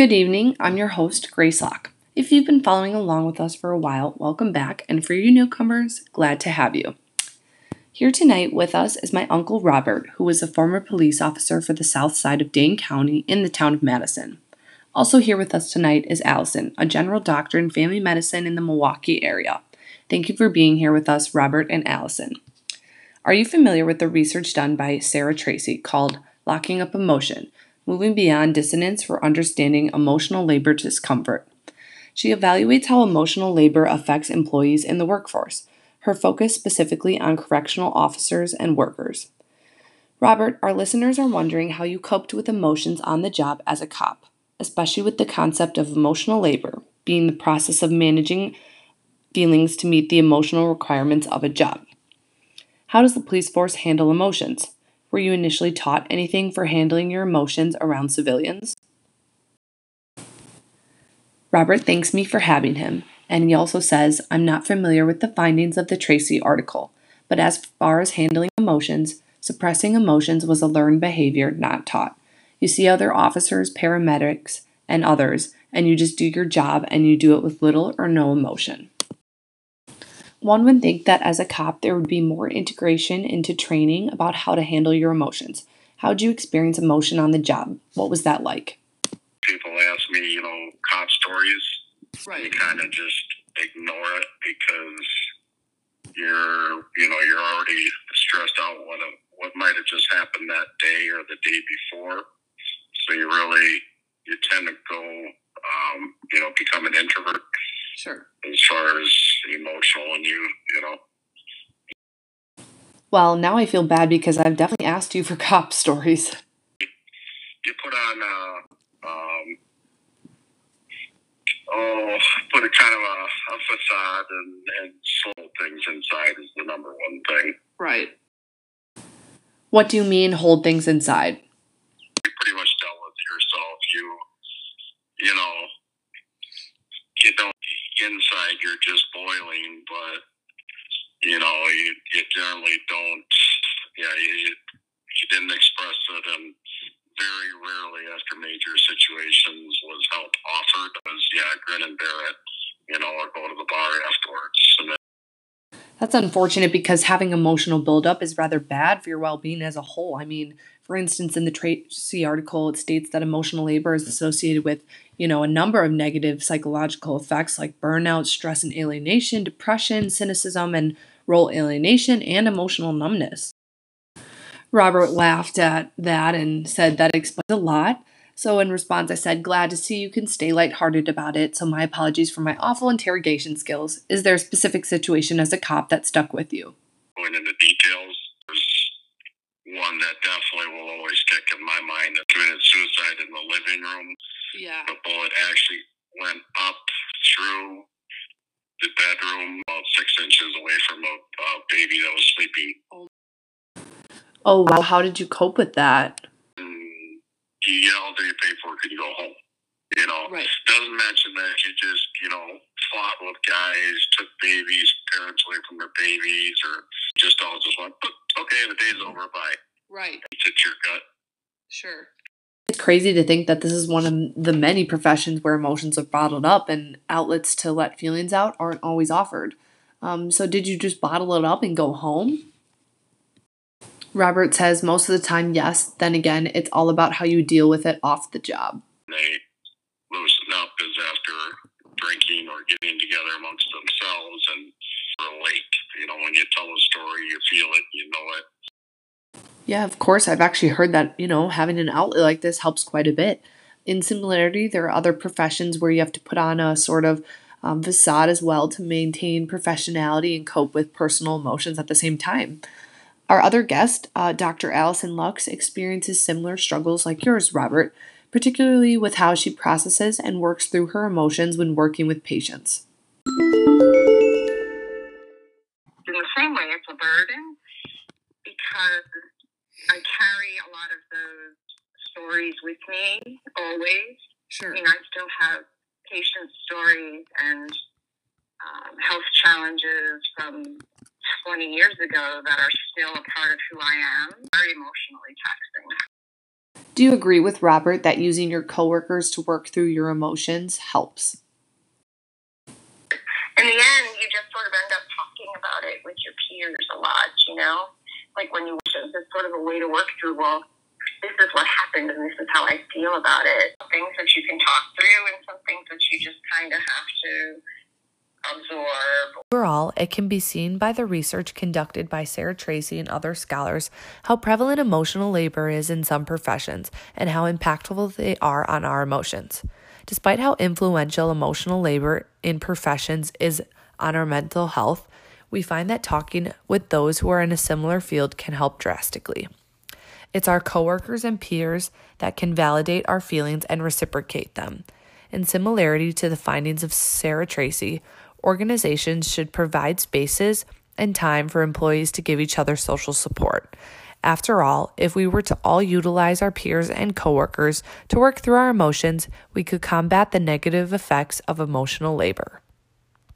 Good evening. I'm your host, Grace Locke. If you've been following along with us for a while, welcome back, and for you newcomers, glad to have you. Here tonight with us is my uncle Robert, who was a former police officer for the south side of Dane County in the town of Madison. Also here with us tonight is Allison, a general doctor in family medicine in the Milwaukee area. Thank you for being here with us, Robert and Allison. Are you familiar with the research done by Sarah Tracy called Locking Up Emotion, Moving Beyond Dissonance for Understanding Emotional Labor Discomfort? She evaluates how emotional labor affects employees in the workforce, her focus specifically on correctional officers and workers. Robert, our listeners are wondering how you coped with emotions on the job as a cop, especially with the concept of emotional labor being the process of managing feelings to meet the emotional requirements of a job. How does the police force handle emotions? Were you initially taught anything for handling your emotions around civilians? Robert thanks me for having him, and he also says, I'm not familiar with the findings of the Tracy article, but as far as handling emotions, suppressing emotions was a learned behavior, not taught. You see other officers, paramedics, and others, and you just do your job and you do it with little or no emotion. One would think that as a cop, there would be more integration into training about how to handle your emotions. How did you experience emotion on the job? What was that like? People ask me, you know, cop stories. Right. You kind of just ignore it because you're, you know, you're already stressed out what what might have just happened that day or the day before. So you really you tend to go, um, you know, become an introvert Sure. as far as emotional and you, you know. Well, now I feel bad because I've definitely asked you for cop stories. you put on uh, um, oh put a kind of a, a facade and, and soul things inside is the number one thing Right. What do you mean hold things inside? you pretty much dealt with yourself you you know you don't inside you're just boiling but you know you, you generally don't yeah you, you didn't express it and very rarely after major situations was help offered was yeah grin and bear it you know or go to the bar then, That's unfortunate because having emotional buildup is rather bad for your well being as a whole. I mean, for instance, in the Tracy article, it states that emotional labor is associated with, you know, a number of negative psychological effects like burnout, stress and alienation, depression, cynicism, and role alienation, and emotional numbness. Robert laughed at that and said that explains a lot. So, in response, I said, Glad to see you can stay lighthearted about it. So, my apologies for my awful interrogation skills. Is there a specific situation as a cop that stuck with you? going into details there's one that definitely will always stick in my mind that committed suicide in the living room Yeah. the bullet actually went up through the bedroom about six inches away from a, a baby that was sleeping Oh, wow. How did you cope with that? And you get all day paperwork and you go home. You know, Right. doesn't mention that you just, you know, fought with guys, took babies, parents away from their babies, or just all just went, okay, the day's over, bye. Right. It's at your gut. Sure. It's crazy to think that this is one of the many professions where emotions are bottled up and outlets to let feelings out aren't always offered. Um, so, did you just bottle it up and go home? Robert says most of the time, yes. Then again, it's all about how you deal with it off the job. They loosen up is after drinking or getting together amongst themselves and relate. You know, when you tell a story, you feel it, you know it. Yeah, of course. I've actually heard that, you know, having an outlet like this helps quite a bit. In similarity, there are other professions where you have to put on a sort of um, facade as well to maintain professionality and cope with personal emotions at the same time. Our other guest, uh, Dr. Allison Lux, experiences similar struggles like yours, Robert, particularly with how she processes and works through her emotions when working with patients. in the same way, it's a burden because I carry a lot of those stories with me always. Sure. I mean, I still have patient stories and um, health challenges from 20 years ago that are still a part of who I am. Very emotionally taxing. Do you agree with Robert that using your coworkers to work through your emotions helps? In the end, you just sort of end up talking about it with your peers a lot, you know? Like when you, it's sort of a way to work through, well, this is what happened and this is how I feel about it. Things that you can talk through and some things that you just kind of have to absorb. Overall, it can be seen by the research conducted by Sarah Tracy and other scholars how prevalent emotional labor is in some professions and how impactful they are on our emotions. Despite how influential emotional labor in professions is on our mental health, we find that talking with those who are in a similar field can help drastically. It's our coworkers and peers that can validate our feelings and reciprocate them. In similarity to the findings of Sarah Tracy, organizations should provide spaces and time for employees to give each other social support. After all, if we were to all utilize our peers and coworkers to work through our emotions, we could combat the negative effects of emotional labor.